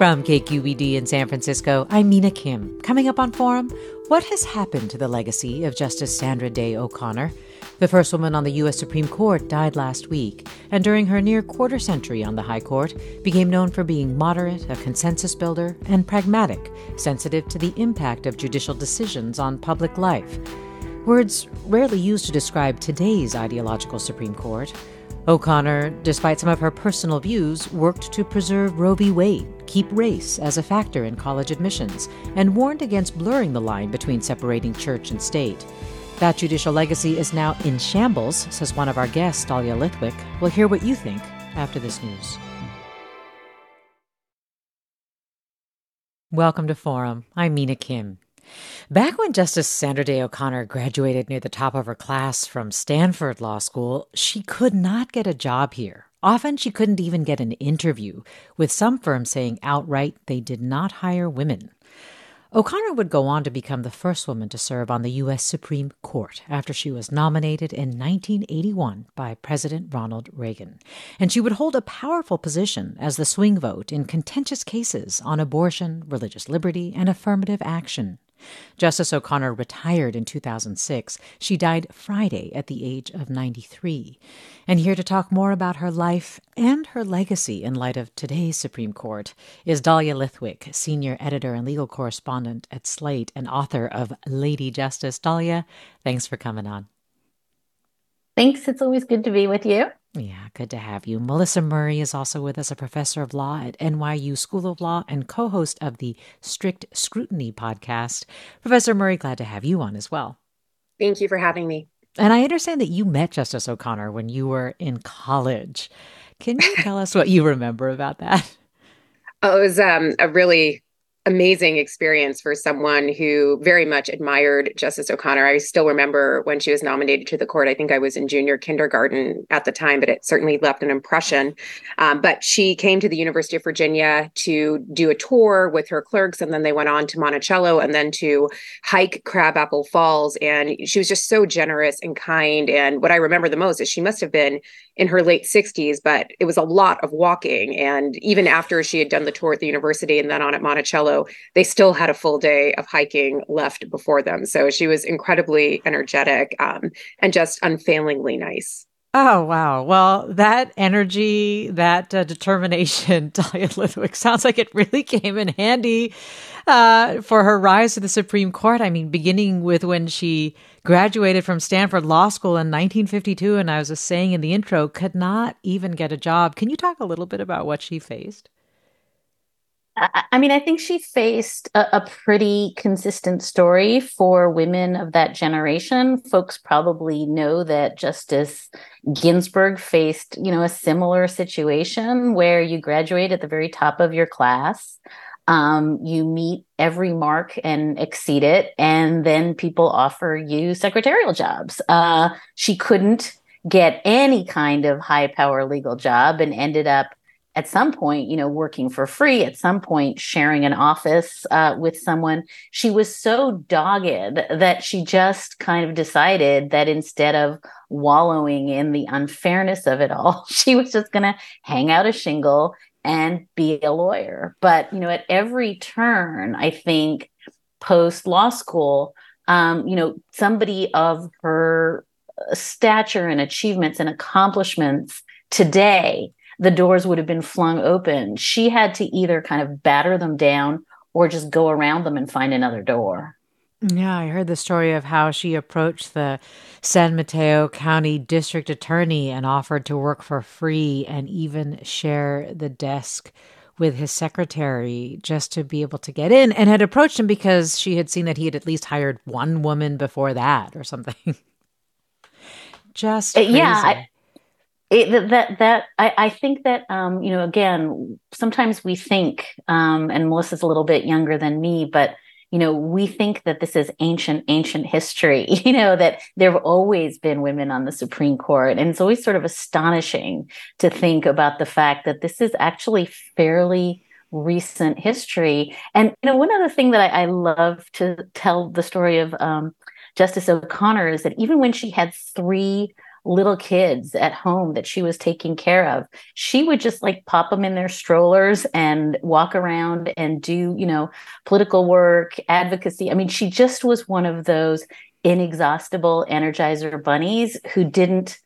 From KQED in San Francisco, I'm Mina Kim. Coming up on Forum, what has happened to the legacy of Justice Sandra Day O'Connor? The first woman on the U.S. Supreme Court died last week, and during her near quarter century on the High Court, became known for being moderate, a consensus builder, and pragmatic, sensitive to the impact of judicial decisions on public life. Words rarely used to describe today's ideological Supreme Court. O'Connor, despite some of her personal views, worked to preserve Roe v. Wade, keep race as a factor in college admissions, and warned against blurring the line between separating church and state. That judicial legacy is now in shambles, says one of our guests, Dahlia Lithwick. We'll hear what you think after this news. Welcome to Forum. I'm Mina Kim. Back when Justice Sandra Day O'Connor graduated near the top of her class from Stanford Law School, she could not get a job here. Often she couldn't even get an interview, with some firms saying outright they did not hire women. O'Connor would go on to become the first woman to serve on the U.S. Supreme Court after she was nominated in 1981 by President Ronald Reagan. And she would hold a powerful position as the swing vote in contentious cases on abortion, religious liberty, and affirmative action. Justice O'Connor retired in 2006. She died Friday at the age of 93. And here to talk more about her life and her legacy in light of today's Supreme Court is Dahlia Lithwick, senior editor and legal correspondent at Slate and author of Lady Justice. Dahlia, thanks for coming on. Thanks. It's always good to be with you. Yeah, good to have you. Melissa Murray is also with us, a professor of law at NYU School of Law and co host of the Strict Scrutiny podcast. Professor Murray, glad to have you on as well. Thank you for having me. And I understand that you met Justice O'Connor when you were in college. Can you tell us what you remember about that? Oh, it was um, a really amazing experience for someone who very much admired Justice O'Connor. I still remember when she was nominated to the court. I think I was in junior kindergarten at the time, but it certainly left an impression. Um, but she came to the University of Virginia to do a tour with her clerks, and then they went on to Monticello and then to hike Crabapple Falls. And she was just so generous and kind. And what I remember the most is she must have been in her late 60s, but it was a lot of walking. And even after she had done the tour at the university and then on at Monticello, they still had a full day of hiking left before them. So she was incredibly energetic um, and just unfailingly nice. Oh, wow. Well, that energy, that uh, determination, Dahlia Lithwick, sounds like it really came in handy uh, for her rise to the Supreme Court. I mean, beginning with when she graduated from Stanford Law School in 1952, and I was just saying in the intro, could not even get a job. Can you talk a little bit about what she faced? I mean, I think she faced a, a, pretty consistent story for women of that generation. Folks probably know that Justice Ginsburg faced, you know, a similar situation where you graduate at the very top of your class. Um, you meet every mark and exceed it, and then people offer you secretarial jobs. Uh, she couldn't get any kind of high power legal job and ended up at some point, you know, working for free, at some point, sharing an office uh, with someone. She was so dogged that she just kind of decided that instead of wallowing in the unfairness of it all, she was just going to hang out a shingle and be a lawyer. But, you know, at every turn, I think post law school, um, you know, somebody of her stature and achievements and accomplishments today, the doors would have been flung open. She had to either kind of batter them down or just go around them and find another door. Yeah, I heard the story of how she approached the San Mateo County District Attorney and offered to work for free and even share the desk with his secretary just to be able to get in and had approached him because she had seen that he had at least hired one woman before that or something. just crazy. yeah. I, it, that that I, I think that um, you know again sometimes we think um, and Melissa's a little bit younger than me, but you know we think that this is ancient ancient history you know that there have always been women on the supreme court. And it's always sort of astonishing to think about the fact that this is actually fairly recent history. And you know one other thing that i, I love to tell the story of um, justice o'connor is that even when she had three little kids at home that she was taking care of. She would just like pop them in their strollers and walk around and do you know political work advocacy. I mean she just was one of those inexhaustible energizer bunnies who didn't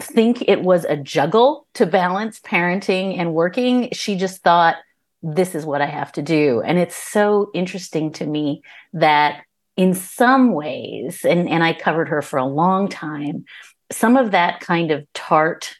think it was a juggle to balance parenting and working. She just thought this is what i have to do. And it's so interesting to me that in some ways and, and i covered her for a long time some of that kind of tart,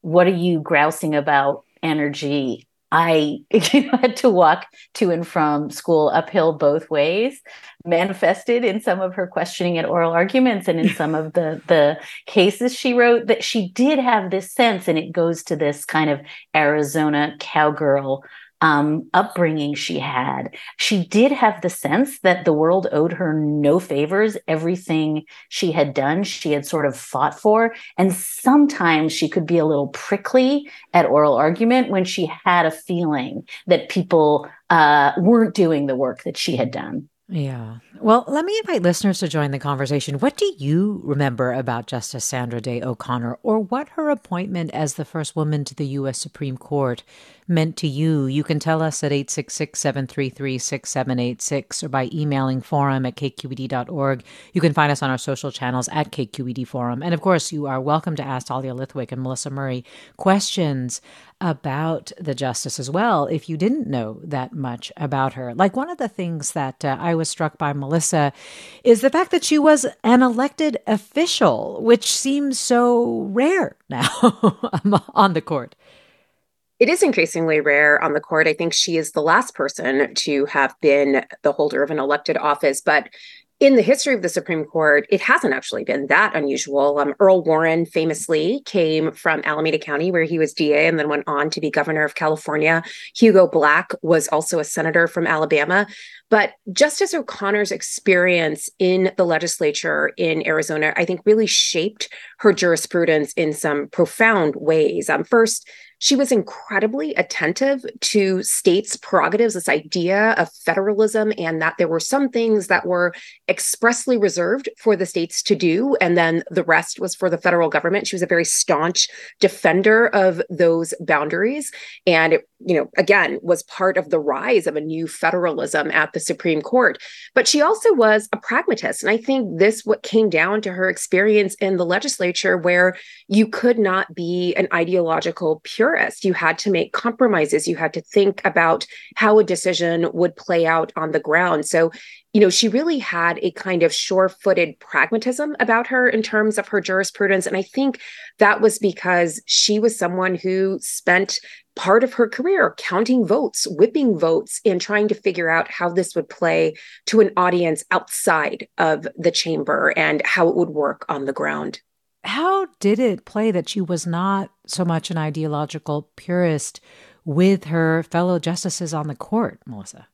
what are you grousing about energy? I had to walk to and from school uphill both ways, manifested in some of her questioning at oral arguments and in some of the, the cases she wrote that she did have this sense, and it goes to this kind of Arizona cowgirl um, upbringing she had, she did have the sense that the world owed her no favors. Everything she had done, she had sort of fought for. And sometimes she could be a little prickly at oral argument when she had a feeling that people uh, weren't doing the work that she had done. Yeah. Well, let me invite listeners to join the conversation. What do you remember about Justice Sandra Day O'Connor or what her appointment as the first woman to the U.S. Supreme Court meant to you? You can tell us at 866 733 6786 or by emailing forum at kqed.org. You can find us on our social channels at KQED Forum. And of course, you are welcome to ask Dahlia Lithwick and Melissa Murray questions about the justice as well if you didn't know that much about her. Like one of the things that uh, I was struck by Melissa is the fact that she was an elected official, which seems so rare now on the court. It is increasingly rare on the court. I think she is the last person to have been the holder of an elected office, but in the history of the Supreme Court, it hasn't actually been that unusual. Um, Earl Warren famously came from Alameda County, where he was DA and then went on to be governor of California. Hugo Black was also a senator from Alabama. But Justice O'Connor's experience in the legislature in Arizona, I think, really shaped her jurisprudence in some profound ways. Um, first, she was incredibly attentive to states' prerogatives, this idea of federalism, and that there were some things that were expressly reserved for the states to do, and then the rest was for the federal government. She was a very staunch defender of those boundaries. And it, you know, again, was part of the rise of a new federalism at the Supreme Court. But she also was a pragmatist. And I think this what came down to her experience in the legislature, where you could not be an ideological pure purist. You had to make compromises. You had to think about how a decision would play out on the ground. So, you know, she really had a kind of sure footed pragmatism about her in terms of her jurisprudence. And I think that was because she was someone who spent part of her career counting votes, whipping votes, and trying to figure out how this would play to an audience outside of the chamber and how it would work on the ground how did it play that she was not so much an ideological purist with her fellow justices on the court, Melissa?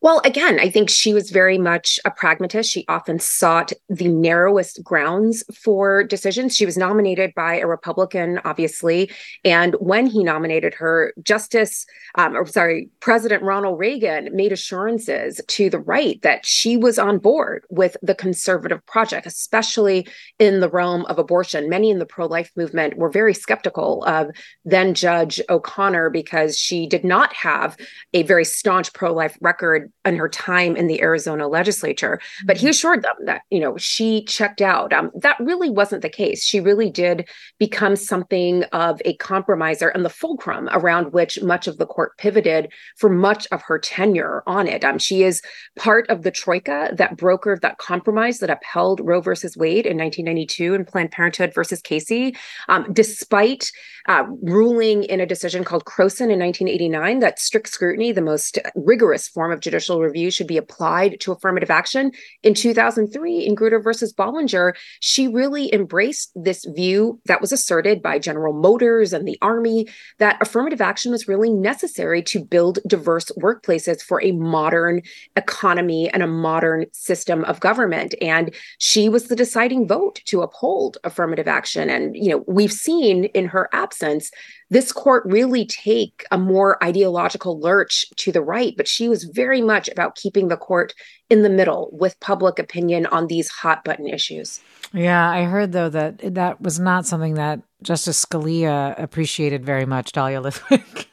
Well, again, I think she was very much a pragmatist. She often sought the narrowest grounds for decisions. She was nominated by a Republican, obviously. And when he nominated her, Justice, um, or sorry, President Ronald Reagan made assurances to the right that she was on board with the conservative project, especially in the realm of abortion. Many in the pro life movement were very skeptical of then Judge O'Connor because she did not have a very staunch pro life record her in her time in the Arizona legislature. But he mm-hmm. assured them that you know she checked out. Um, that really wasn't the case. She really did become something of a compromiser and the fulcrum around which much of the court pivoted for much of her tenure on it. Um, she is part of the troika that brokered that compromise that upheld Roe versus Wade in 1992 and Planned Parenthood versus Casey, um, despite uh, ruling in a decision called Croson in 1989 that strict scrutiny, the most rigorous form of judicial review, should be applied to affirmative action. In 2003, in Grutter versus Bollinger, she really embraced this view that was asserted by General Motors and the Army that affirmative action was really necessary to build diverse workplaces for a modern economy and a modern system of government. And she was the deciding vote to uphold affirmative action. And, you know, we've seen in her absence this court really take a more ideological lurch to the right, but she was very much about keeping the court in the middle with public opinion on these hot button issues. Yeah, I heard though that that was not something that Justice Scalia appreciated very much, Dahlia Lithwick.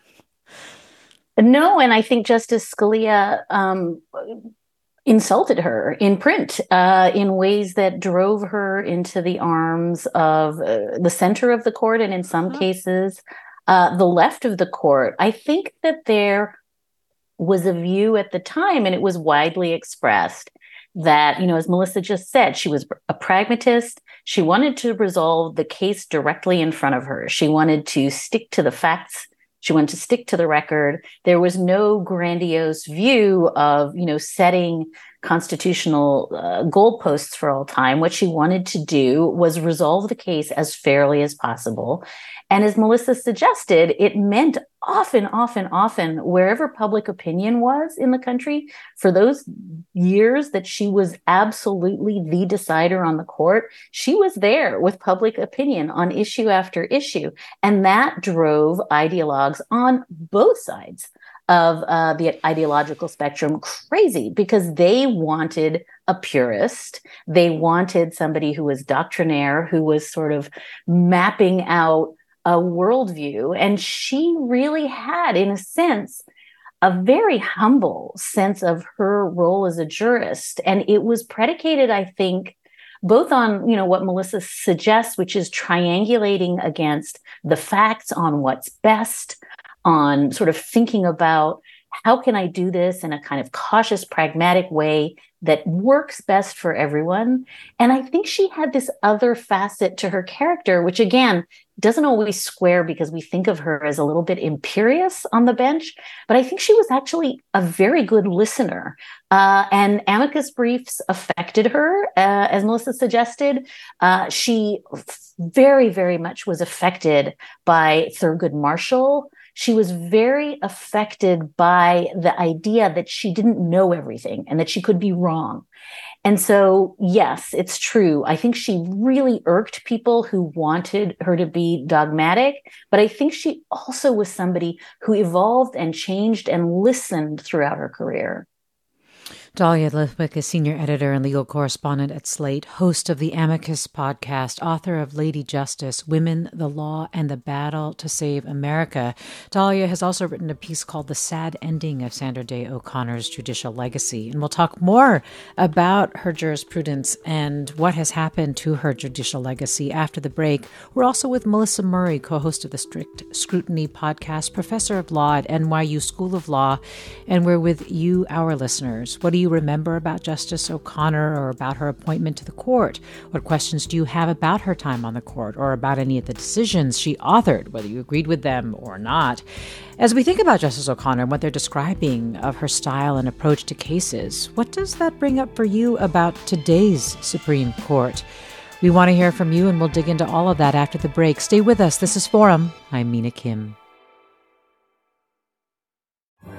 no, and I think Justice Scalia um, insulted her in print uh, in ways that drove her into the arms of uh, the center of the court and in some uh-huh. cases uh, the left of the court. I think that there was a view at the time, and it was widely expressed, that, you know, as Melissa just said, she was a pragmatist. She wanted to resolve the case directly in front of her. She wanted to stick to the facts. She wanted to stick to the record. There was no grandiose view of, you know, setting constitutional uh, goalposts for all time. What she wanted to do was resolve the case as fairly as possible and as Melissa suggested, it meant often, often, often, wherever public opinion was in the country, for those years that she was absolutely the decider on the court, she was there with public opinion on issue after issue. And that drove ideologues on both sides of uh, the ideological spectrum crazy because they wanted a purist. They wanted somebody who was doctrinaire, who was sort of mapping out a worldview. And she really had, in a sense, a very humble sense of her role as a jurist. And it was predicated, I think, both on you know what melissa suggests which is triangulating against the facts on what's best on sort of thinking about how can i do this in a kind of cautious pragmatic way that works best for everyone and i think she had this other facet to her character which again doesn't always square because we think of her as a little bit imperious on the bench, but I think she was actually a very good listener. Uh, and amicus briefs affected her, uh, as Melissa suggested. Uh, she very, very much was affected by Thurgood Marshall. She was very affected by the idea that she didn't know everything and that she could be wrong. And so, yes, it's true. I think she really irked people who wanted her to be dogmatic, but I think she also was somebody who evolved and changed and listened throughout her career. Dahlia Lithwick is senior editor and legal correspondent at Slate, host of the Amicus podcast, author of Lady Justice Women, the Law, and the Battle to Save America. Dahlia has also written a piece called The Sad Ending of Sandra Day O'Connor's Judicial Legacy. And we'll talk more about her jurisprudence and what has happened to her judicial legacy after the break. We're also with Melissa Murray, co host of the Strict Scrutiny podcast, professor of law at NYU School of Law. And we're with you, our listeners. What do you you remember about Justice O'Connor or about her appointment to the court? What questions do you have about her time on the court or about any of the decisions she authored, whether you agreed with them or not? As we think about Justice O'Connor and what they're describing of her style and approach to cases, what does that bring up for you about today's Supreme Court? We want to hear from you, and we'll dig into all of that after the break. Stay with us. This is Forum. I'm Mina Kim.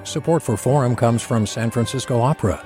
Support for Forum comes from San Francisco Opera.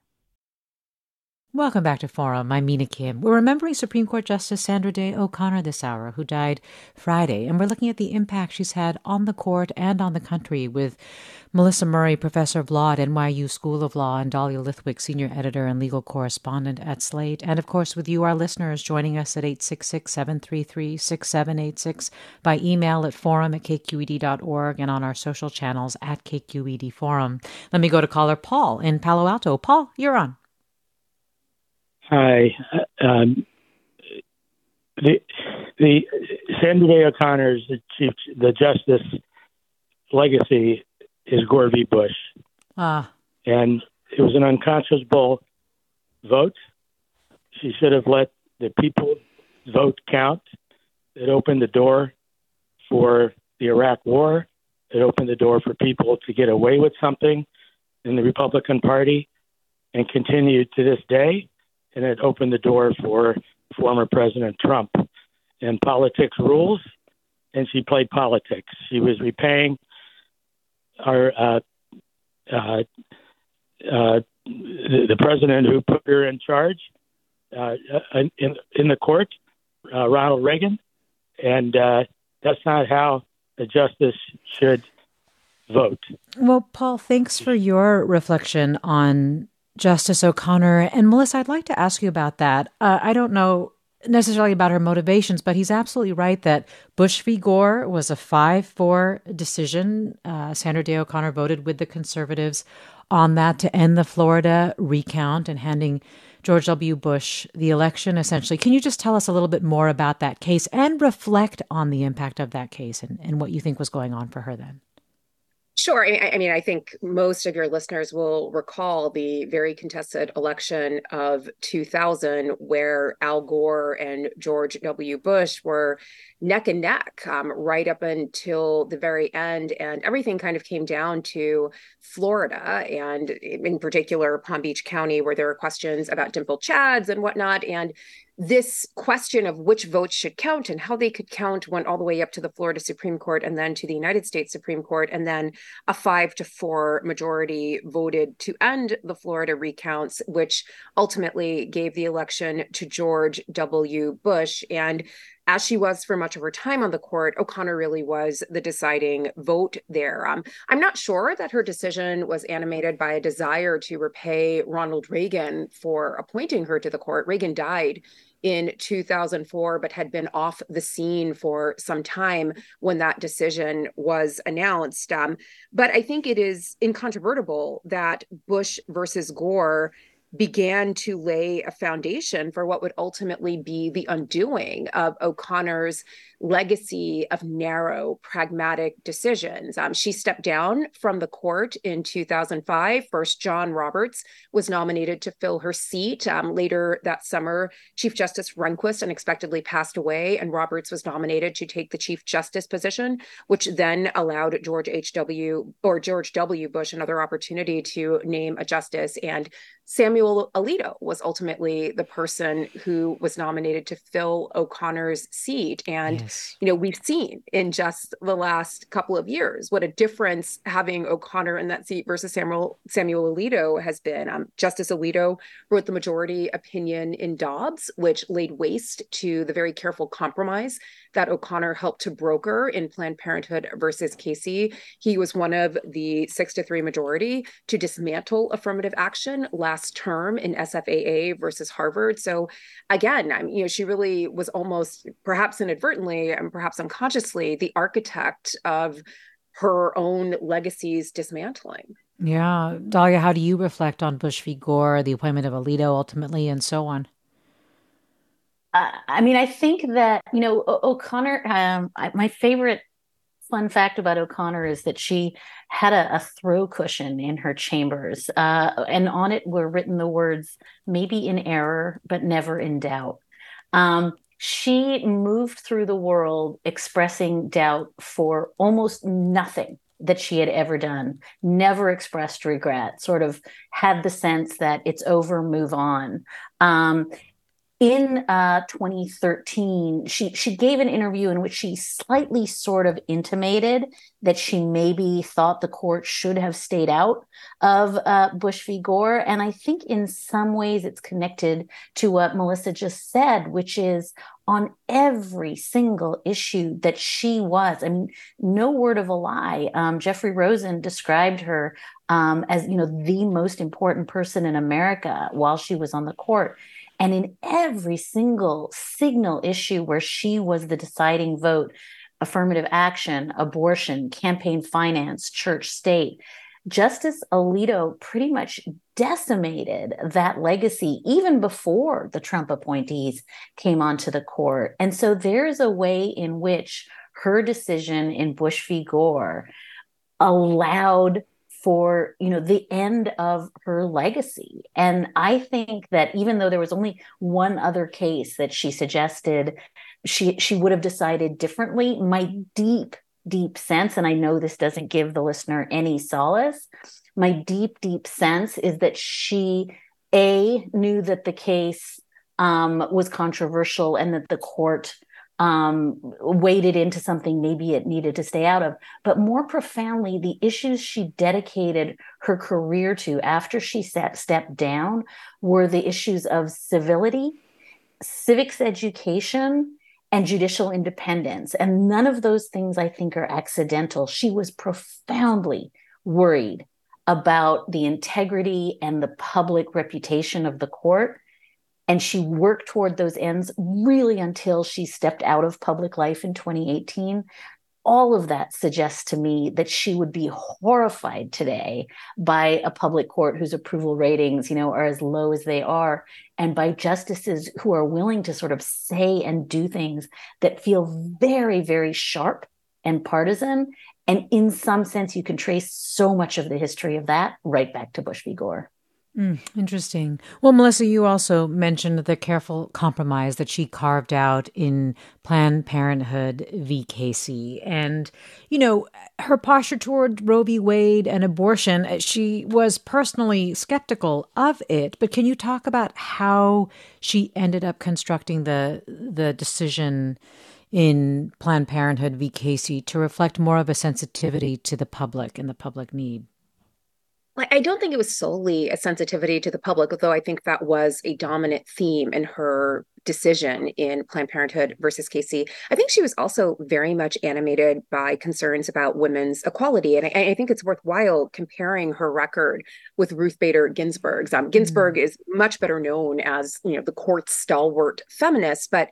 Welcome back to Forum. I'm Mina Kim. We're remembering Supreme Court Justice Sandra Day O'Connor this hour, who died Friday, and we're looking at the impact she's had on the court and on the country with Melissa Murray, professor of law at NYU School of Law, and Dahlia Lithwick, senior editor and legal correspondent at Slate, and of course with you, our listeners, joining us at 866 733 6786 by email at forum at kqed.org and on our social channels at KQED Forum. Let me go to caller Paul in Palo Alto. Paul, you're on. Hi. Um, the the Sandra Day O'Connor's the chief the justice legacy is Gore v. Bush. Ah. And it was an unconscionable vote. She should have let the people vote count. It opened the door for the Iraq War. It opened the door for people to get away with something in the Republican Party and continued to this day and it opened the door for former President Trump. And politics rules, and she played politics. She was repaying our uh, uh, uh, the, the, president who put her in charge uh, in in the court, uh, Ronald Reagan, and uh, that's not how a justice should vote. Well, Paul, thanks for your reflection on Justice O'Connor. And Melissa, I'd like to ask you about that. Uh, I don't know necessarily about her motivations, but he's absolutely right that Bush v. Gore was a 5 4 decision. Uh, Sandra Day O'Connor voted with the conservatives on that to end the Florida recount and handing George W. Bush the election, essentially. Can you just tell us a little bit more about that case and reflect on the impact of that case and, and what you think was going on for her then? Sure. I, I, mean, I think most of your listeners will recall the very contested election of 2000, where Al Gore and George W. Bush were neck and neck um, right up until the very end. And everything kind of came down to Florida, and in particular, Palm Beach County, where there were questions about dimple chads and whatnot. And this question of which votes should count and how they could count went all the way up to the Florida Supreme Court and then to the United States Supreme Court. And then a five to four majority voted to end the Florida recounts, which ultimately gave the election to George W. Bush. And as she was for much of her time on the court, O'Connor really was the deciding vote there. Um, I'm not sure that her decision was animated by a desire to repay Ronald Reagan for appointing her to the court. Reagan died in 2004, but had been off the scene for some time when that decision was announced. Um, but I think it is incontrovertible that Bush versus Gore began to lay a foundation for what would ultimately be the undoing of O'Connor's legacy of narrow, pragmatic decisions. Um, she stepped down from the court in 2005. First, John Roberts was nominated to fill her seat. Um, later that summer, Chief Justice Rehnquist unexpectedly passed away, and Roberts was nominated to take the Chief Justice position, which then allowed George H.W. or George W. Bush another opportunity to name a justice. And Samuel Alito was ultimately the person who was nominated to fill O'Connor's seat. And. You know, we've seen in just the last couple of years what a difference having O'Connor in that seat versus Samuel Samuel Alito has been. Um, Justice Alito wrote the majority opinion in Dobbs, which laid waste to the very careful compromise that O'Connor helped to broker in Planned Parenthood versus Casey. He was one of the six to three majority to dismantle affirmative action last term in SFFA versus Harvard. So again, I mean, you know, she really was almost perhaps inadvertently and perhaps unconsciously the architect of her own legacy's dismantling. Yeah. Dahlia, how do you reflect on Bush v. Gore, the appointment of Alito ultimately, and so on? Uh, I mean, I think that, you know, o- O'Connor, um, I, my favorite fun fact about O'Connor is that she had a, a throw cushion in her chambers, uh, and on it were written the words, maybe in error, but never in doubt. Um, she moved through the world expressing doubt for almost nothing that she had ever done, never expressed regret, sort of had the sense that it's over, move on. Um, in uh, 2013, she she gave an interview in which she slightly sort of intimated that she maybe thought the court should have stayed out of uh, Bush v. Gore, and I think in some ways it's connected to what Melissa just said, which is on every single issue that she was. I mean, no word of a lie. Um, Jeffrey Rosen described her um, as you know the most important person in America while she was on the court and in every single signal issue where she was the deciding vote, affirmative action, abortion, campaign finance, church state, Justice Alito pretty much decimated that legacy even before the Trump appointees came onto the court. And so there's a way in which her decision in Bush v. Gore allowed for you know the end of her legacy. And i think that even though there was only one other case that she suggested she she would have decided differently. My deep deep sense and i know this doesn't give the listener any solace my deep deep sense is that she a knew that the case um, was controversial and that the court um, waded into something maybe it needed to stay out of. But more profoundly, the issues she dedicated her career to after she sat, stepped down were the issues of civility, civics education, and judicial independence. And none of those things I think are accidental. She was profoundly worried about the integrity and the public reputation of the court and she worked toward those ends really until she stepped out of public life in 2018 all of that suggests to me that she would be horrified today by a public court whose approval ratings you know are as low as they are and by justices who are willing to sort of say and do things that feel very very sharp and partisan. And in some sense you can trace so much of the history of that right back to bush v. Gore Mm, interesting. Well, Melissa, you also mentioned the careful compromise that she carved out in Planned Parenthood v. Casey. And, you know, her posture toward Roe v. Wade and abortion, uh, she was personally skeptical of it. But can you talk about how she ended up constructing the the decision in Planned Parenthood v. Casey to reflect more of a sensitivity to the public and the public need? I don't think it was solely a sensitivity to the public, although I think that was a dominant theme in her decision in Planned Parenthood versus Casey. I think she was also very much animated by concerns about women's equality. And I, I think it's worthwhile comparing her record with Ruth Bader Ginsburg's. Um, Ginsburg mm. is much better known as, you know, the court's stalwart feminist, but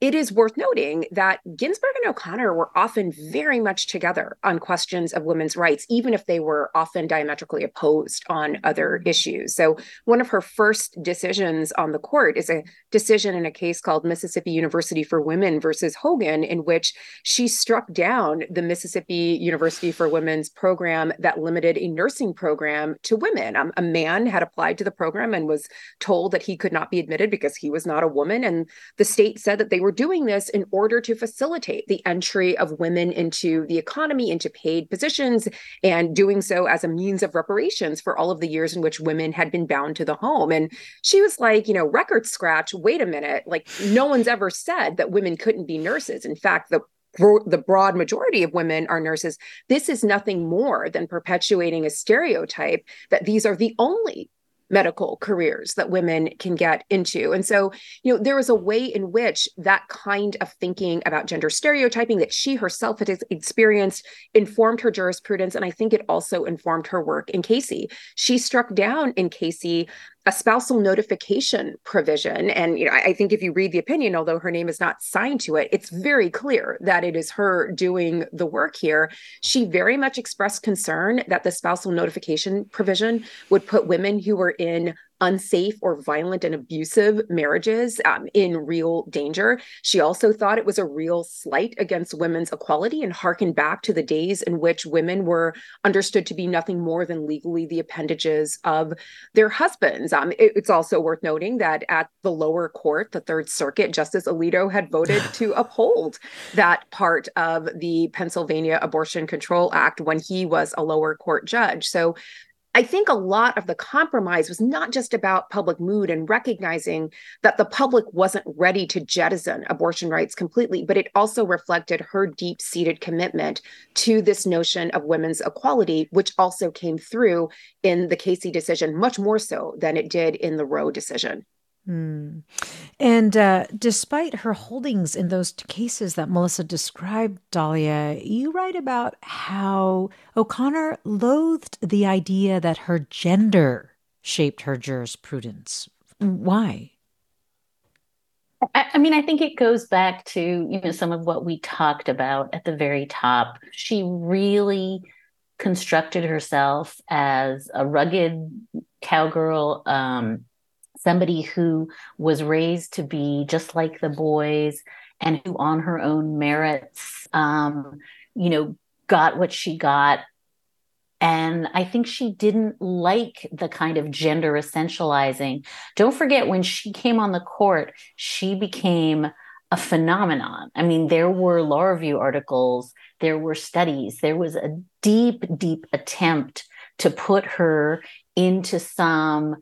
it is worth noting that Ginsburg and O'Connor were often very much together on questions of women's rights, even if they were often diametrically opposed on other issues. So, one of her first decisions on the court is a decision in a case called Mississippi University for Women versus Hogan, in which she struck down the Mississippi University for Women's program that limited a nursing program to women. Um, a man had applied to the program and was told that he could not be admitted because he was not a woman. And the state said that they were doing this in order to facilitate the entry of women into the economy, into paid positions, and doing so as a means of reparations for all of the years in which women had been bound to the home. And she was like, you know, record scratch, wait a minute, like no one's ever said that women couldn't be nurses. In fact, the the broad majority of women are nurses. This is nothing more than perpetuating a stereotype that these are the only medical careers that women can get into. And so, you know, there was a way in which that kind of thinking about gender stereotyping that she herself had experienced informed her jurisprudence. And I think it also informed her work in Casey. She struck down in Casey a spousal notification provision. And you know, I think if you read the opinion, although her name is not signed to it, it's very clear that it is her doing the work here. She very much expressed concern that the spousal notification provision would put women who were in unsafe or violent and abusive marriages um, in real danger. She also thought it was a real slight against women's equality and harkened back to the days in which women were understood to be nothing more than legally the appendages of their husbands. Um, it, it's also worth noting that at the lower court, the Third Circuit, Justice Alito had voted to uphold that part of the Pennsylvania Abortion Control Act when he was a lower court judge. So I think a lot of the compromise was not just about public mood and recognizing that the public wasn't ready to jettison abortion rights completely, but it also reflected her deep seated commitment to this notion of women's equality, which also came through in the Casey decision, much more so than it did in the Roe decision. Hmm. And uh, despite her holdings in those cases that Melissa described, Dahlia, you write about how O'Connor loathed the idea that her gender shaped her jurisprudence. Why? I, I mean, I think it goes back to you know some of what we talked about at the very top. She really constructed herself as a rugged cowgirl. Um, somebody who was raised to be just like the boys and who on her own merits um, you know got what she got and I think she didn't like the kind of gender essentializing. Don't forget, when she came on the court, she became a phenomenon. I mean, there were law review articles, there were studies, there was a deep, deep attempt to put her into some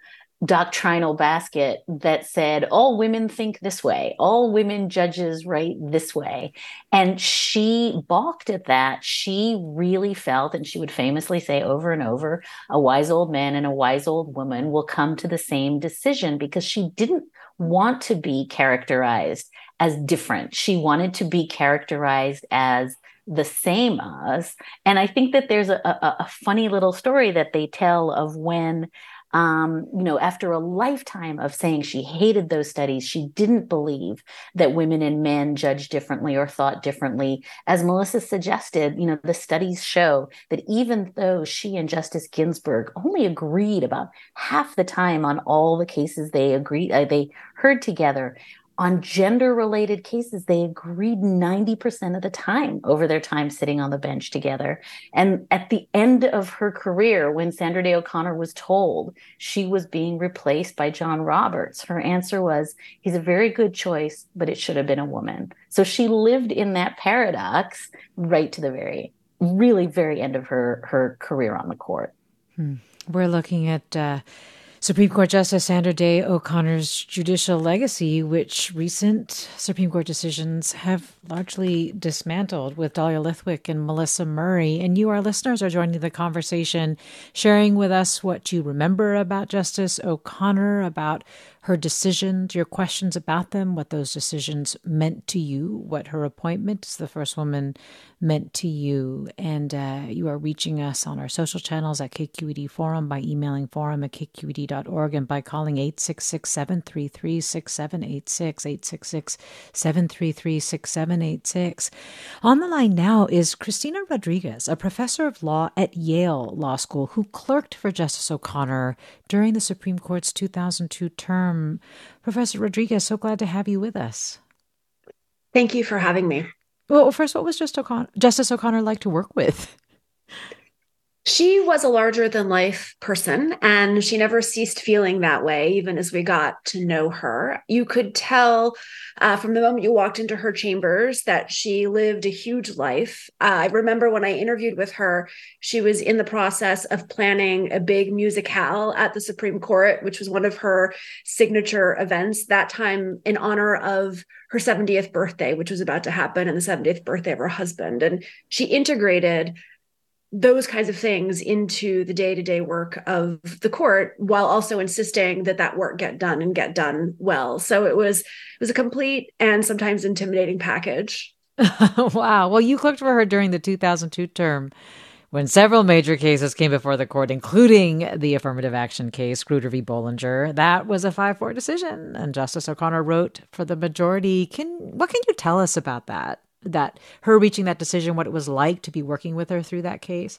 doctrinal basket that said all women think this way. All women judges write this way. And she balked at that. She really felt and she would famously say over and over a wise old man and a wise old woman will come to the same decision because she didn't want to be characterized as different. She wanted to be characterized as the same as. And i think that there's a, a, a funny little story that they tell of when um, you know, after a lifetime of saying she hated those studies, she didn't believe that women and men judge differently or thought differently. As Melissa suggested, you know, the studies show that even though she and Justice Ginsburg only agreed about half the time on all the cases they agreed, uh, they heard together, on gender related cases, they agreed 90% of the time over their time sitting on the bench together. And at the end of her career, when Sandra Day O'Connor was told she was being replaced by John Roberts, her answer was, he's a very good choice, but it should have been a woman. So she lived in that paradox right to the very, really very end of her, her career on the court. Hmm. We're looking at, uh, Supreme Court Justice Sandra Day O'Connor's judicial legacy, which recent Supreme Court decisions have largely dismantled with Dahlia Lithwick and Melissa Murray. And you, our listeners, are joining the conversation, sharing with us what you remember about Justice O'Connor, about her decisions, your questions about them, what those decisions meant to you, what her appointment as the first woman meant to you. And uh, you are reaching us on our social channels at KQED Forum by emailing forum at kqed.org and by calling 866 733 6786, 866 733 6786. On the line now is Cristina Rodriguez, a professor of law at Yale Law School who clerked for Justice O'Connor during the Supreme Court's 2002 term term. Professor Rodriguez, so glad to have you with us. Thank you for having me. Well, first, what was Justice O'Connor like to work with? She was a larger than life person, and she never ceased feeling that way, even as we got to know her. You could tell uh, from the moment you walked into her chambers that she lived a huge life. Uh, I remember when I interviewed with her, she was in the process of planning a big musicale at the Supreme Court, which was one of her signature events, that time in honor of her 70th birthday, which was about to happen, and the 70th birthday of her husband. And she integrated those kinds of things into the day-to-day work of the court while also insisting that that work get done and get done well so it was it was a complete and sometimes intimidating package wow well you clerked for her during the 2002 term when several major cases came before the court, including the affirmative action case, Grutter v. Bollinger, that was a 5 4 decision, and Justice O'Connor wrote for the majority. Can What can you tell us about that? That her reaching that decision, what it was like to be working with her through that case?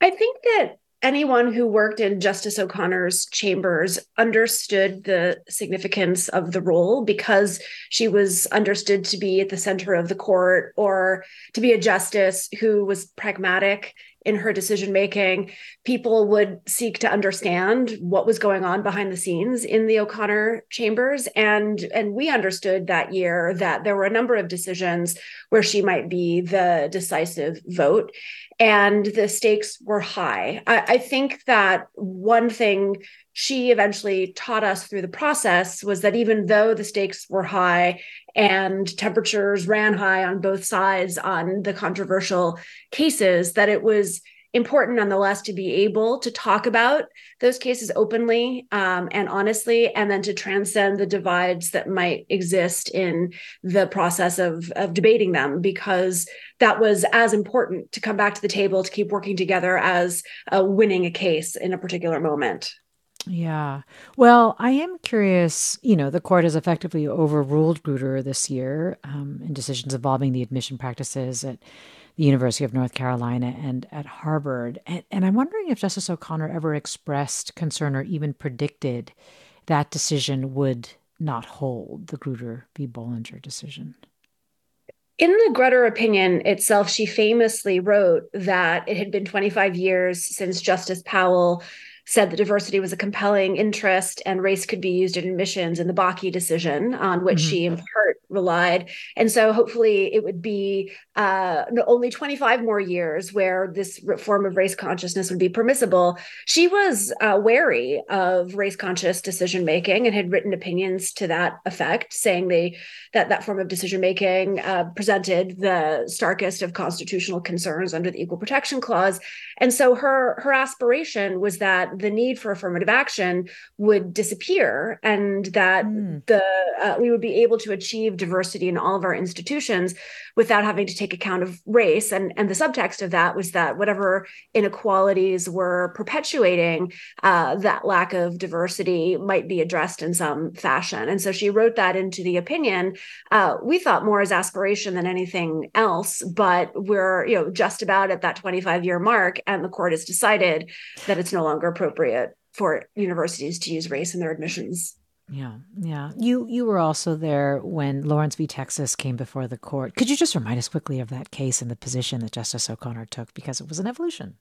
I think that anyone who worked in Justice O'Connor's chambers understood the significance of the role because she was understood to be at the center of the court or to be a justice who was pragmatic in her decision making. People would seek to understand what was going on behind the scenes in the O'Connor chambers. And, and we understood that year that there were a number of decisions where she might be the decisive vote. And the stakes were high. I, I think that one thing she eventually taught us through the process was that even though the stakes were high and temperatures ran high on both sides on the controversial cases, that it was important nonetheless to be able to talk about those cases openly um, and honestly, and then to transcend the divides that might exist in the process of, of debating them, because that was as important to come back to the table to keep working together as uh, winning a case in a particular moment. Yeah. Well, I am curious. You know, the court has effectively overruled Grutter this year um, in decisions involving the admission practices at the University of North Carolina and at Harvard. And, and I'm wondering if Justice O'Connor ever expressed concern or even predicted that decision would not hold the Grutter v. Bollinger decision. In the Grutter opinion itself, she famously wrote that it had been 25 years since Justice Powell said that diversity was a compelling interest and race could be used in admissions in the Bakke decision, on which mm-hmm. she in part relied. And so hopefully it would be uh, only 25 more years where this form of race consciousness would be permissible. She was uh, wary of race conscious decision making and had written opinions to that effect, saying they that that form of decision making uh, presented the starkest of constitutional concerns under the Equal Protection Clause. And so her her aspiration was that the need for affirmative action would disappear and that mm. the uh, we would be able to achieve diversity in all of our institutions without having to take account of race. And and the subtext of that was that whatever inequalities were perpetuating uh, that lack of diversity might be addressed in some fashion. And so she wrote that into the opinion. Uh, we thought more as aspiration than anything else but we're you know just about at that 25 year mark and the court has decided that it's no longer appropriate for universities to use race in their admissions. Yeah, yeah. You you were also there when Lawrence v. Texas came before the court. Could you just remind us quickly of that case and the position that Justice O'Connor took because it was an evolution?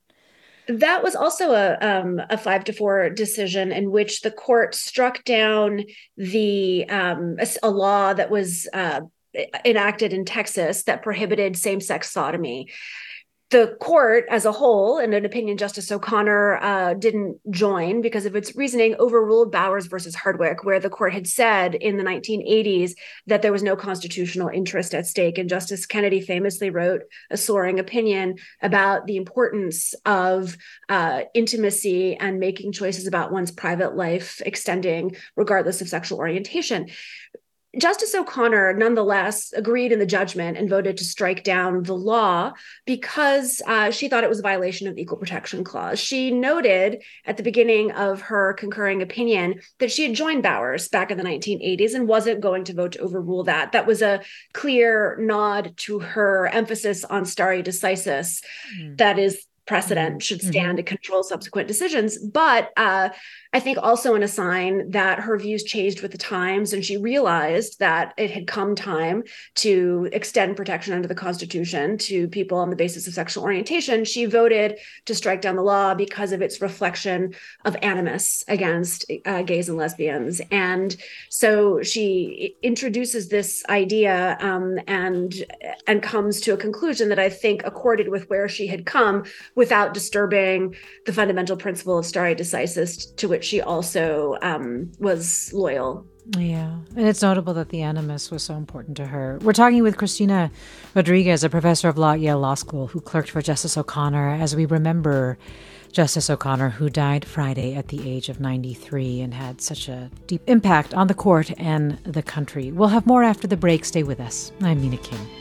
That was also a um, a five to four decision in which the court struck down the um, a, a, law that was uh, enacted in Texas that prohibited same sex sodomy the court as a whole, in an opinion Justice O'Connor uh, didn't join because of its reasoning, overruled Bowers versus Hardwick, where the court had said in the 1980s that there was no constitutional interest at stake. And Justice Kennedy famously wrote a soaring opinion about the importance of uh, intimacy and making choices about one's private life extending regardless of sexual orientation. Justice O'Connor nonetheless agreed in the judgment and voted to strike down the law because uh, she thought it was a violation of the Equal Protection Clause. She noted at the beginning of her concurring opinion that she had joined Bowers back in the 1980s and wasn't going to vote to overrule that. That was a clear nod to her emphasis on stare decisis, mm. that is precedent mm-hmm. should stand mm-hmm. to control subsequent decisions. But uh, I think also in a sign that her views changed with the times and she realized that it had come time to extend protection under the Constitution to people on the basis of sexual orientation. She voted to strike down the law because of its reflection of animus against uh, gays and lesbians. And so she introduces this idea um, and and comes to a conclusion that I think accorded with where she had come without disturbing the fundamental principle of stare decisis to which she also um, was loyal. Yeah. And it's notable that the animus was so important to her. We're talking with Cristina Rodriguez, a professor of law at Yale Law School who clerked for Justice O'Connor, as we remember Justice O'Connor, who died Friday at the age of 93 and had such a deep impact on the court and the country. We'll have more after the break. Stay with us. I'm Mina Kim.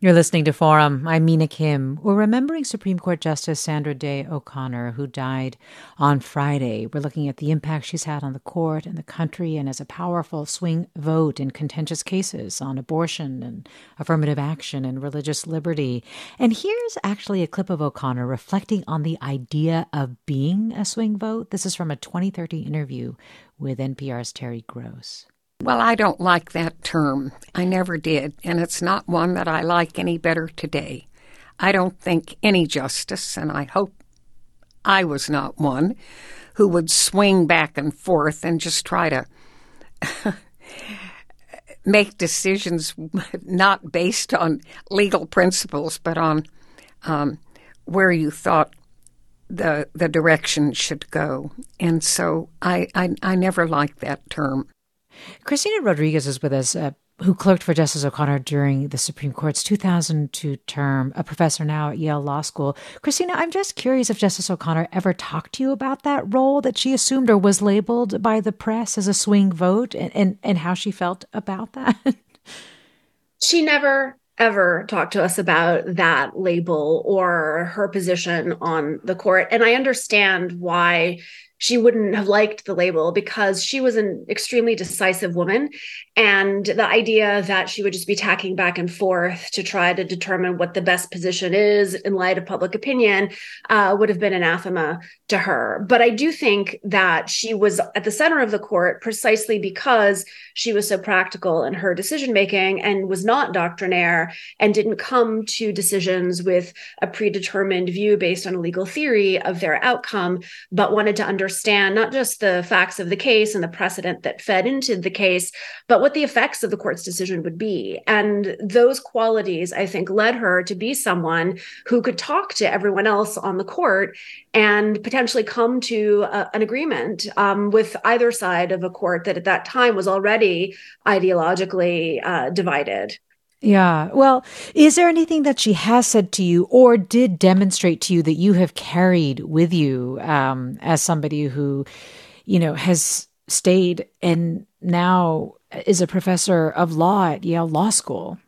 You're listening to Forum. I'm Mina Kim. We're remembering Supreme Court Justice Sandra Day O'Connor, who died on Friday. We're looking at the impact she's had on the court and the country and as a powerful swing vote in contentious cases on abortion and affirmative action and religious liberty. And here's actually a clip of O'Connor reflecting on the idea of being a swing vote. This is from a 2013 interview with NPR's Terry Gross. Well, I don't like that term. I never did, and it's not one that I like any better today. I don't think any justice, and I hope I was not one, who would swing back and forth and just try to make decisions not based on legal principles, but on um, where you thought the the direction should go. And so I I, I never liked that term. Cristina Rodriguez is with us, uh, who clerked for Justice O'Connor during the Supreme Court's 2002 term, a professor now at Yale Law School. Cristina, I'm just curious if Justice O'Connor ever talked to you about that role that she assumed or was labeled by the press as a swing vote and, and, and how she felt about that. she never ever talked to us about that label or her position on the court. And I understand why she wouldn't have liked the label because she was an extremely decisive woman. And the idea that she would just be tacking back and forth to try to determine what the best position is in light of public opinion uh, would have been anathema to her. But I do think that she was at the center of the court precisely because she was so practical in her decision making and was not doctrinaire and didn't come to decisions with a predetermined view based on a legal theory of their outcome, but wanted to understand understand not just the facts of the case and the precedent that fed into the case, but what the effects of the court's decision would be. And those qualities, I think, led her to be someone who could talk to everyone else on the court and potentially come to a, an agreement um, with either side of a court that at that time was already ideologically uh, divided. Yeah. Well, is there anything that she has said to you or did demonstrate to you that you have carried with you um, as somebody who, you know, has stayed and now is a professor of law at Yale Law School?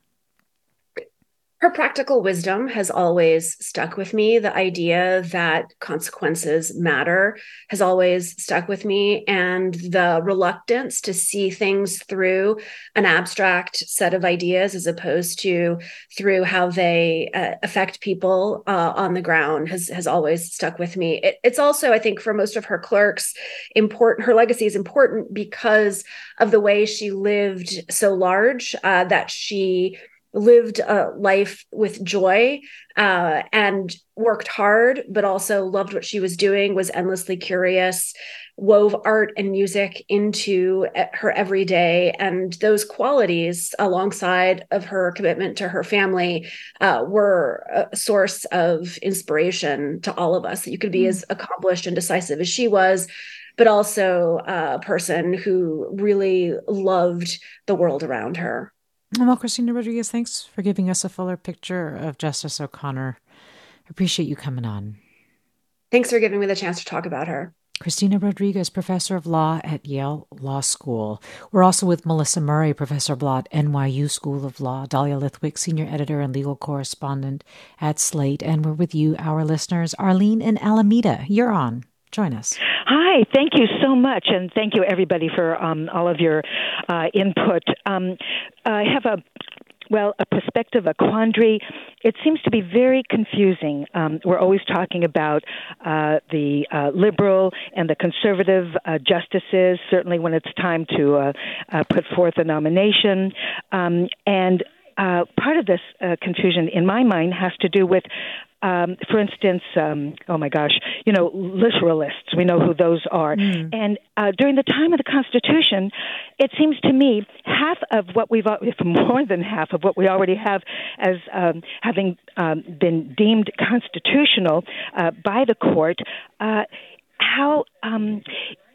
Her practical wisdom has always stuck with me. The idea that consequences matter has always stuck with me. And the reluctance to see things through an abstract set of ideas as opposed to through how they uh, affect people uh, on the ground has, has always stuck with me. It, it's also, I think, for most of her clerks, important. Her legacy is important because of the way she lived so large uh, that she lived a life with joy uh, and worked hard, but also loved what she was doing, was endlessly curious, wove art and music into her everyday. And those qualities, alongside of her commitment to her family, uh, were a source of inspiration to all of us. That you could be mm. as accomplished and decisive as she was. But also a person who really loved the world around her. Well, Cristina Rodriguez, thanks for giving us a fuller picture of Justice O'Connor. I appreciate you coming on. Thanks for giving me the chance to talk about her. Cristina Rodriguez, professor of law at Yale Law School. We're also with Melissa Murray, professor of law at NYU School of Law, Dahlia Lithwick, senior editor and legal correspondent at Slate, and we're with you, our listeners. Arlene in Alameda, you're on. Join us. Hi, thank you so much, and thank you everybody for um, all of your uh, input. Um, I have a well, a perspective, a quandary. It seems to be very confusing. Um, we're always talking about uh, the uh, liberal and the conservative uh, justices, certainly when it's time to uh, uh, put forth a nomination. Um, and uh, part of this confusion, in my mind, has to do with um, for instance, um, oh my gosh, you know, literalists. We know who those are. Mm. And uh, during the time of the Constitution, it seems to me half of what we've, if more than half of what we already have as um, having um, been deemed constitutional uh, by the court, uh, how um,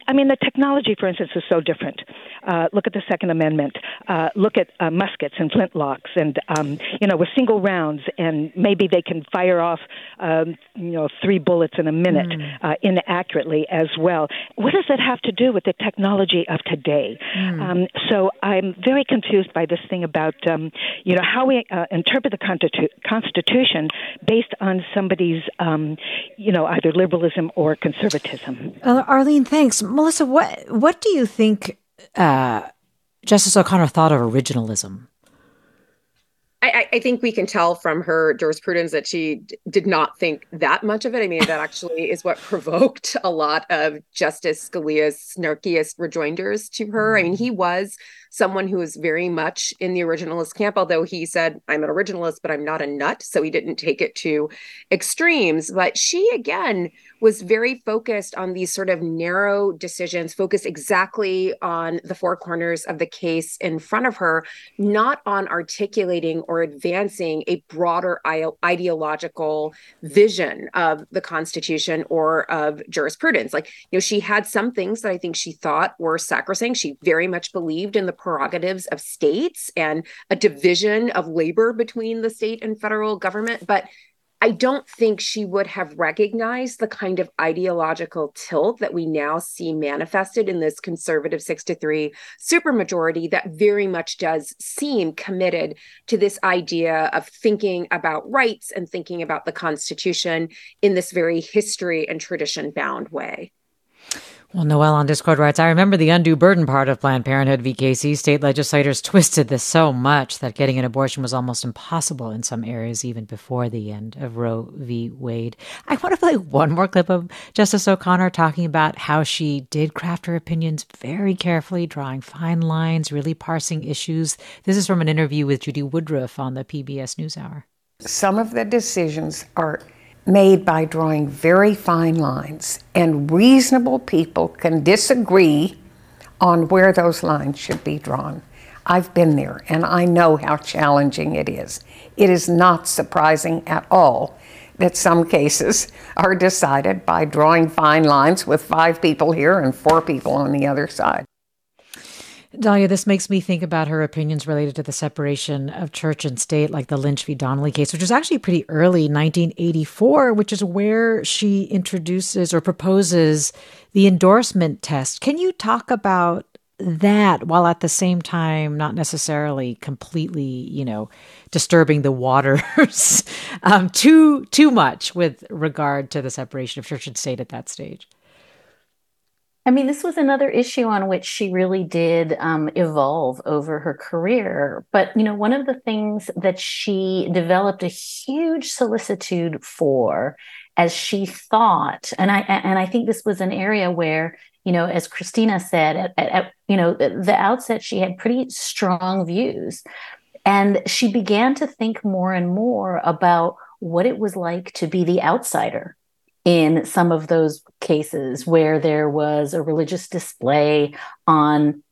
I mean, the technology, for instance, is so different. Uh, look at the Second Amendment. Uh, look at uh, muskets and flintlocks, and um, you know, with single rounds, and maybe they can fire off, um, you know, three bullets in a minute mm. uh, inaccurately as well. What does that have to do with the technology of today? Mm. Um, so I'm very confused by this thing about, um, you know, how we uh, interpret the Constitu- Constitution based on somebody's, um, you know, either liberalism or conservatism. Uh, Arlene, thanks. Melissa, what what do you think uh, Justice O'Connor thought of originalism? I, I, think we can tell from her jurisprudence that she d- did not think that much of it. I mean, that actually is what provoked a lot of Justice Scalia's snarkiest rejoinders to her. I mean, he was someone who was very much in the originalist camp, although he said, I'm an originalist, but I'm not a nut. So he didn't take it to extremes. But she, again, was very focused on these sort of narrow decisions, focused exactly on the four corners of the case in front of her, not on articulating or advancing a broader ideological vision of the Constitution or of jurisprudence. Like, you know, she had some things that I think she thought were sacrosanct. She very much believed in the prerogatives of states and a division of labor between the state and federal government. But I don't think she would have recognized the kind of ideological tilt that we now see manifested in this conservative six to three supermajority that very much does seem committed to this idea of thinking about rights and thinking about the Constitution in this very history and tradition bound way. Well, Noel on Discord writes, I remember the undue burden part of Planned Parenthood v. Casey. State legislators twisted this so much that getting an abortion was almost impossible in some areas, even before the end of Roe v. Wade. I want to play one more clip of Justice O'Connor talking about how she did craft her opinions very carefully, drawing fine lines, really parsing issues. This is from an interview with Judy Woodruff on the PBS NewsHour. Some of the decisions are made by drawing very fine lines, and reasonable people can disagree on where those lines should be drawn. I've been there and I know how challenging it is. It is not surprising at all that some cases are decided by drawing fine lines with five people here and four people on the other side. Dahlia, this makes me think about her opinions related to the separation of church and state, like the Lynch v. Donnelly case, which was actually pretty early, 1984, which is where she introduces or proposes the endorsement test. Can you talk about that while at the same time not necessarily completely, you know, disturbing the waters um, too too much with regard to the separation of church and state at that stage? I mean, this was another issue on which she really did um, evolve over her career. But, you know, one of the things that she developed a huge solicitude for, as she thought, and I and I think this was an area where, you know, as Cristina said, at, at you know the outset, she had pretty strong views, and she began to think more and more about what it was like to be the outsider in some of those cases where there was a religious display on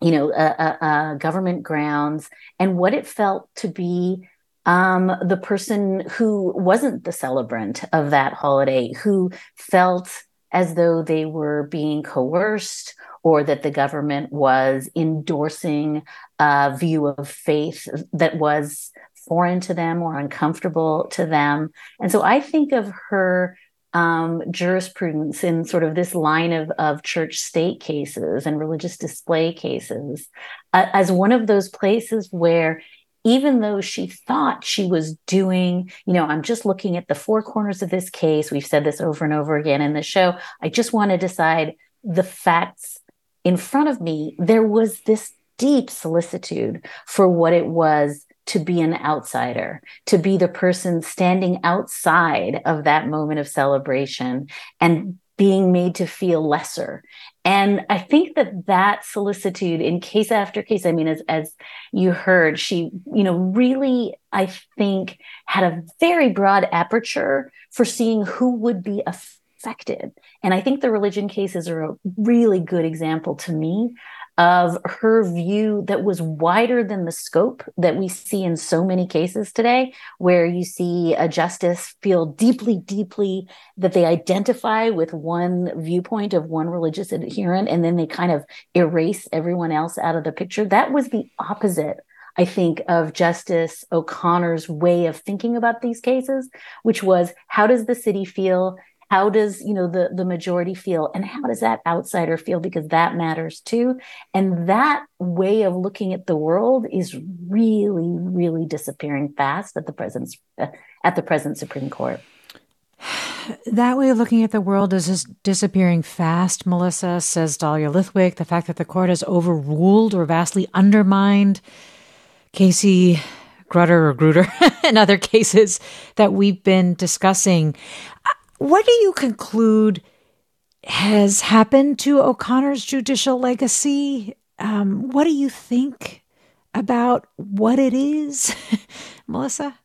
you know government grounds and what it felt to be um, the person who wasn't the celebrant of that holiday who felt as though they were being coerced or that the government was endorsing a view of faith that was foreign to them or uncomfortable to them. And so I think of her um, jurisprudence in sort of this line of, of church state cases and religious display cases uh, as one of those places where even though she thought she was doing, you know, I'm just looking at the four corners of this case. We've said this over and over again in the show. I just want to decide the facts in front of me. There was this deep solicitude for what it was to be an outsider, to be the person standing outside of that moment of celebration and being made to feel lesser. And I think that that solicitude in case after case, I mean, as, as you heard, she, you know, really, I think had a very broad aperture for seeing who would be affected. And I think the religion cases are a really good example to me of her view that was wider than the scope that we see in so many cases today, where you see a justice feel deeply, deeply that they identify with one viewpoint of one religious adherent, and then they kind of erase everyone else out of the picture. That was the opposite I think, of Justice O'Connor's way of thinking about these cases, which was how does the city feel? How does you know the the majority feel and how does that outsider feel because that matters too and that way of looking at the world is really really disappearing fast at the present at the present supreme court that way of looking at the world is just disappearing fast, Melissa, says Dahlia Lithwick. The fact that the court has overruled or vastly undermined Casey Grutter or Grutter and other cases that we've been discussing. What do you conclude has happened to O'Connor's judicial legacy? Um, what do you think about what it is, Melissa?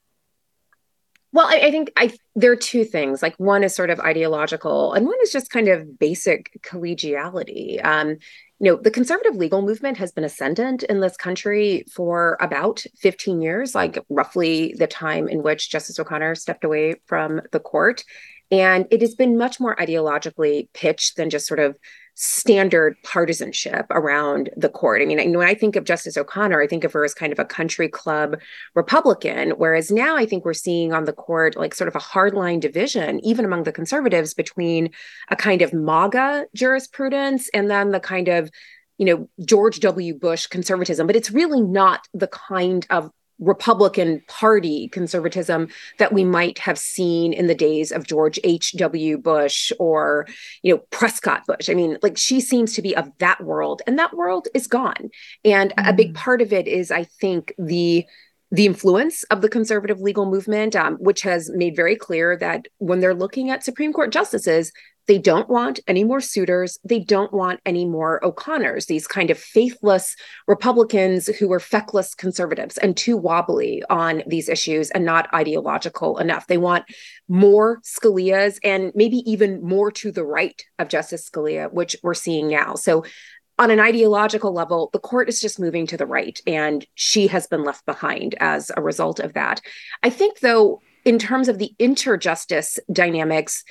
Well, I, I, think I there are two things. Like one is sort of ideological, and one is just kind of basic collegiality. Um, you know, the conservative legal movement has been ascendant in this country for about 15 years, like roughly the time in which Justice O'Connor stepped away from the court. And it has been much more ideologically pitched than just sort of standard partisanship around the court. I mean, when I think of Justice O'Connor, I think of her as kind of a country club Republican, whereas now I think we're seeing on the court like sort of a hardline division, even among the conservatives, between a kind of MAGA jurisprudence and then the kind of you know George W. Bush conservatism, but it's really not the kind of Republican Party conservatism that we might have seen in the days of George H.W. Bush or, you know, Prescott Bush. I mean, like she seems to be of that world, and that world is gone. And mm. a big mm. part of it is, I think, the the influence of the conservative legal movement, um, which has made very clear that when they're looking at Supreme Court justices, they don't want any more Souters. They don't want any more O'Connors, these kind of faithless Republicans who are feckless conservatives and too wobbly on these issues and not ideological enough. They want more Scalia's and maybe even more to the right of Justice Scalia, which we're seeing now. So, on an ideological level, the court is just moving to the right, and she has been left behind as a result of that. I think, though, in terms of the interjustice dynamics,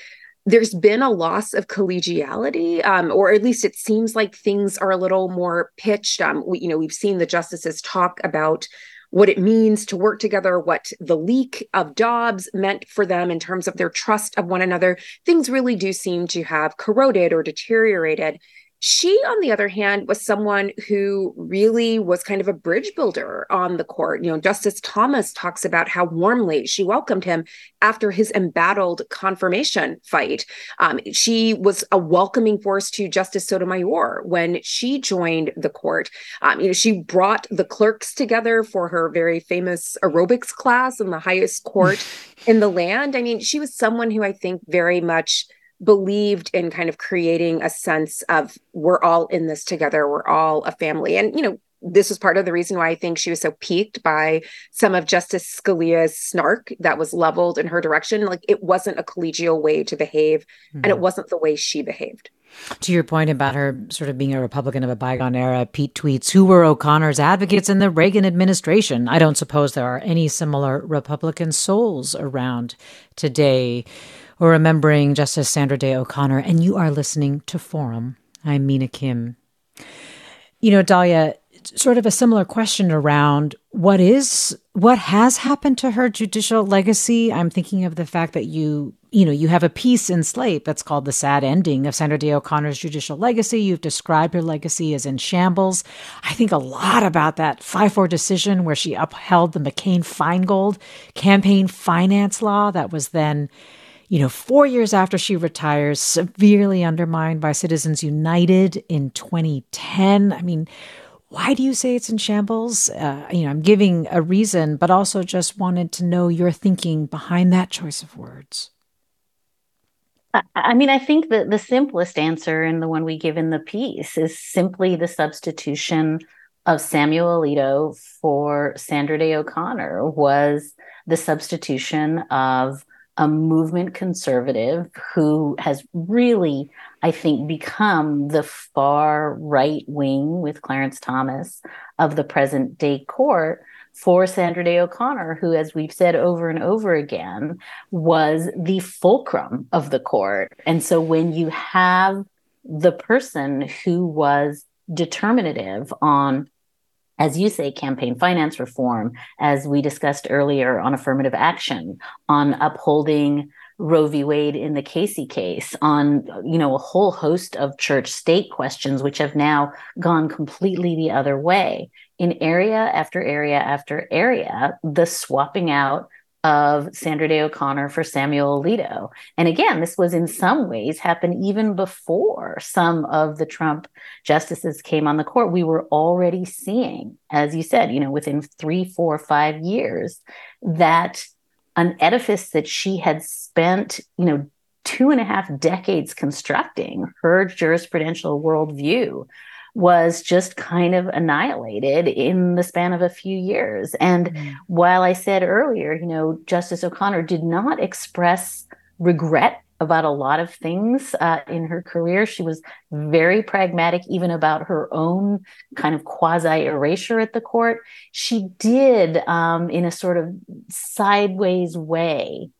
there's been a loss of collegiality, um, or at least it seems like things are a little more pitched. Um, we, you know, we've seen the justices talk about what it means to work together, what the leak of Dobbs meant for them in terms of their trust of one another. Things really do seem to have corroded or deteriorated. She, on the other hand, was someone who really was kind of a bridge builder on the court. You know, Justice Thomas talks about how warmly she welcomed him after his embattled confirmation fight. Um, she was a welcoming force to Justice Sotomayor when she joined the court. Um, you know, she brought the clerks together for her very famous aerobics class in the highest court in the land. I mean, she was someone who I think very much believed in kind of creating a sense of we're all in this together we're all a family and you know this was part of the reason why I think she was so piqued by some of Justice Scalia's snark that was leveled in her direction. Like it wasn't a collegial way to behave, mm-hmm. and it mm-hmm. wasn't the way she behaved. To your point about her sort of being a Republican of a bygone era, Pete tweets, Who were O'Connor's advocates in the Reagan administration? I don't suppose there are any similar Republican souls around today. We're remembering Justice Sandra Day O'Connor, and you are listening to Forum. I'm Mina Kim. You know, Dahlia, sort of a similar question around what is what has happened to her judicial legacy. I'm thinking of the fact that you you know you have a piece in Slate that's called "The Sad Ending of Sandra Day O'Connor's Judicial Legacy." You've described her legacy as in shambles. I think a lot about that five four decision where she upheld the McCain Feingold campaign finance law that was then you know, four years after she retires, severely undermined by Citizens United in 2010. I mean, Why do you say it's in shambles? Uh, you know, I'm giving a reason, but also just wanted to know your thinking behind that choice of words. I mean, I think that the simplest answer, and the one we give in the piece, is simply the substitution of Samuel Alito for Sandra Day O'Connor was the substitution of a movement conservative who has really, I think, become the far right wing with Clarence Thomas of the present day court for Sandra Day O'Connor, who, as we've said over and over again, was the fulcrum of the court. And so when you have the person who was determinative on as you say, campaign finance reform, as we discussed earlier on affirmative action, on upholding Roe v. Wade in the Casey case, on you know a whole host of church state questions, which have now gone completely the other way. In area after area after area, the swapping out of Sandra Day O'Connor for Samuel Alito. And again, this was in some ways happened even before some of the Trump justices came on the court. We were already seeing, as you said, you know, within three, four, five years, that an edifice that she had spent, you know, two and a half decades constructing, her jurisprudential worldview, was just kind of annihilated in the span of a few years. And mm. while I said earlier, you know, Justice O'Connor did not express regret about a lot of things uh, in her career. She was very pragmatic, even about her own kind of quasi erasure at the court. She did, um, in a sort of sideways way,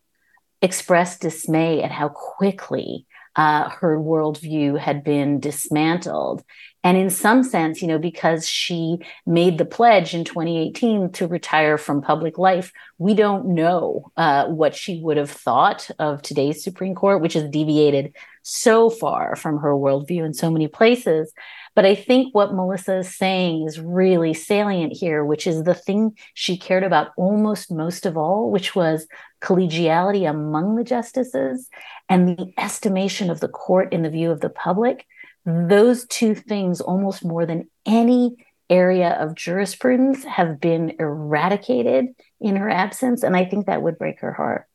express dismay at how quickly uh, her worldview had been dismantled. And in some sense, you know, because she made the pledge in 2018 to retire from public life, we don't know uh, what she would have thought of today's Supreme Court, which has deviated so far from her worldview in so many places. But I think what Melissa is saying is really salient here, which is the thing she cared about almost most of all, which was collegiality among the justices and the estimation of the court in the view of the public those two things, almost more than any area of jurisprudence, have been eradicated in her absence. And I think that would break her heart.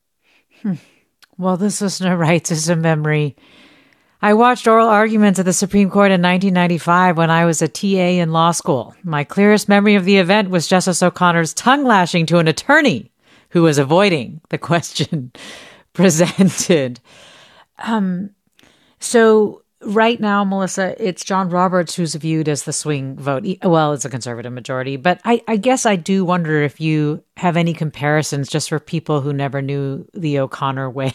Hmm. Well, this listener writes as a memory. I watched oral arguments at the Supreme Court in 1995 when I was a TA in law school. My clearest memory of the event was Justice O'Connor's tongue lashing to an attorney who was avoiding the question presented. Um, so right now, Melissa, it's John Roberts who's viewed as the swing vote. Well, it's a conservative majority, but I, I, guess I do wonder if you have any comparisons just for people who never knew the O'Connor way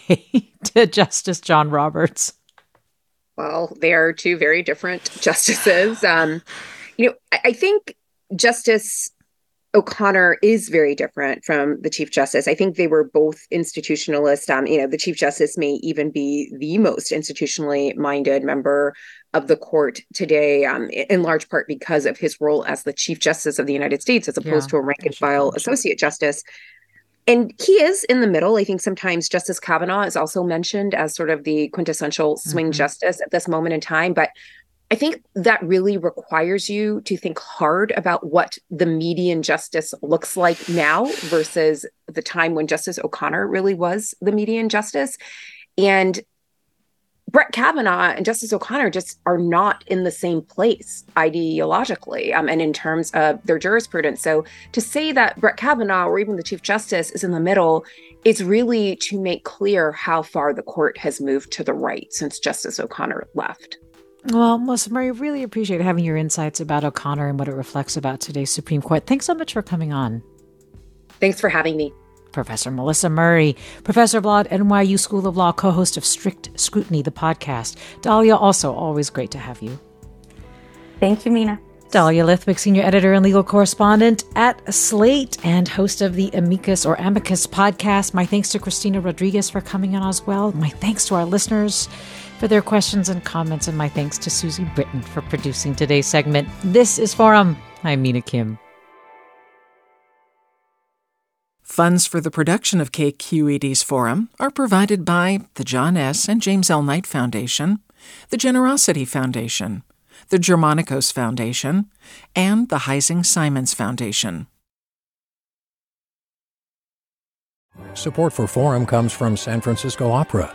to Justice John Roberts. Well, they are two very different justices. Um, you know, I, I think Justice O'Connor is very different from the Chief Justice. I think they were both institutionalist. Um, you know, the Chief Justice may even be the most institutionally minded member of the court today, um, in large part because of his role as the Chief Justice of the United States, as opposed yeah, to a rank and file Associate Justice. And he is in the middle. I think sometimes Justice Kavanaugh is also mentioned as sort of the quintessential swing mm-hmm. justice at this moment in time. But I think that really requires you to think hard about what the median justice looks like now versus the time when Justice O'Connor really was the median justice. And Brett Kavanaugh and Justice O'Connor just are not in the same place ideologically um, and in terms of their jurisprudence. So to say that Brett Kavanaugh or even the Chief Justice is in the middle is really to make clear how far the court has moved to the right since Justice O'Connor left. Well, Melissa Murray, really appreciate having your insights about O'Connor and what it reflects about today's Supreme Court. Thanks so much for coming on. Thanks for having me. Professor Melissa Murray, Professor of Law at NYU School of Law, co host of Strict Scrutiny, the podcast. Dahlia, also always great to have you. Thank you, Mina. Dahlia Lithwick, senior editor and legal correspondent at Slate and host of the Amicus or Amicus podcast. My thanks to Cristina Rodriguez for coming on as well. My thanks to our listeners for their questions and comments, and my thanks to Susie Britton for producing today's segment. This is Forum. I'm Mina Kim. Funds for the production of KQED's Forum are provided by the John S. and James L. Knight Foundation, the Generosity Foundation, the Germanacos Foundation, and the Heising Simons Foundation. Support for Forum comes from San Francisco Opera.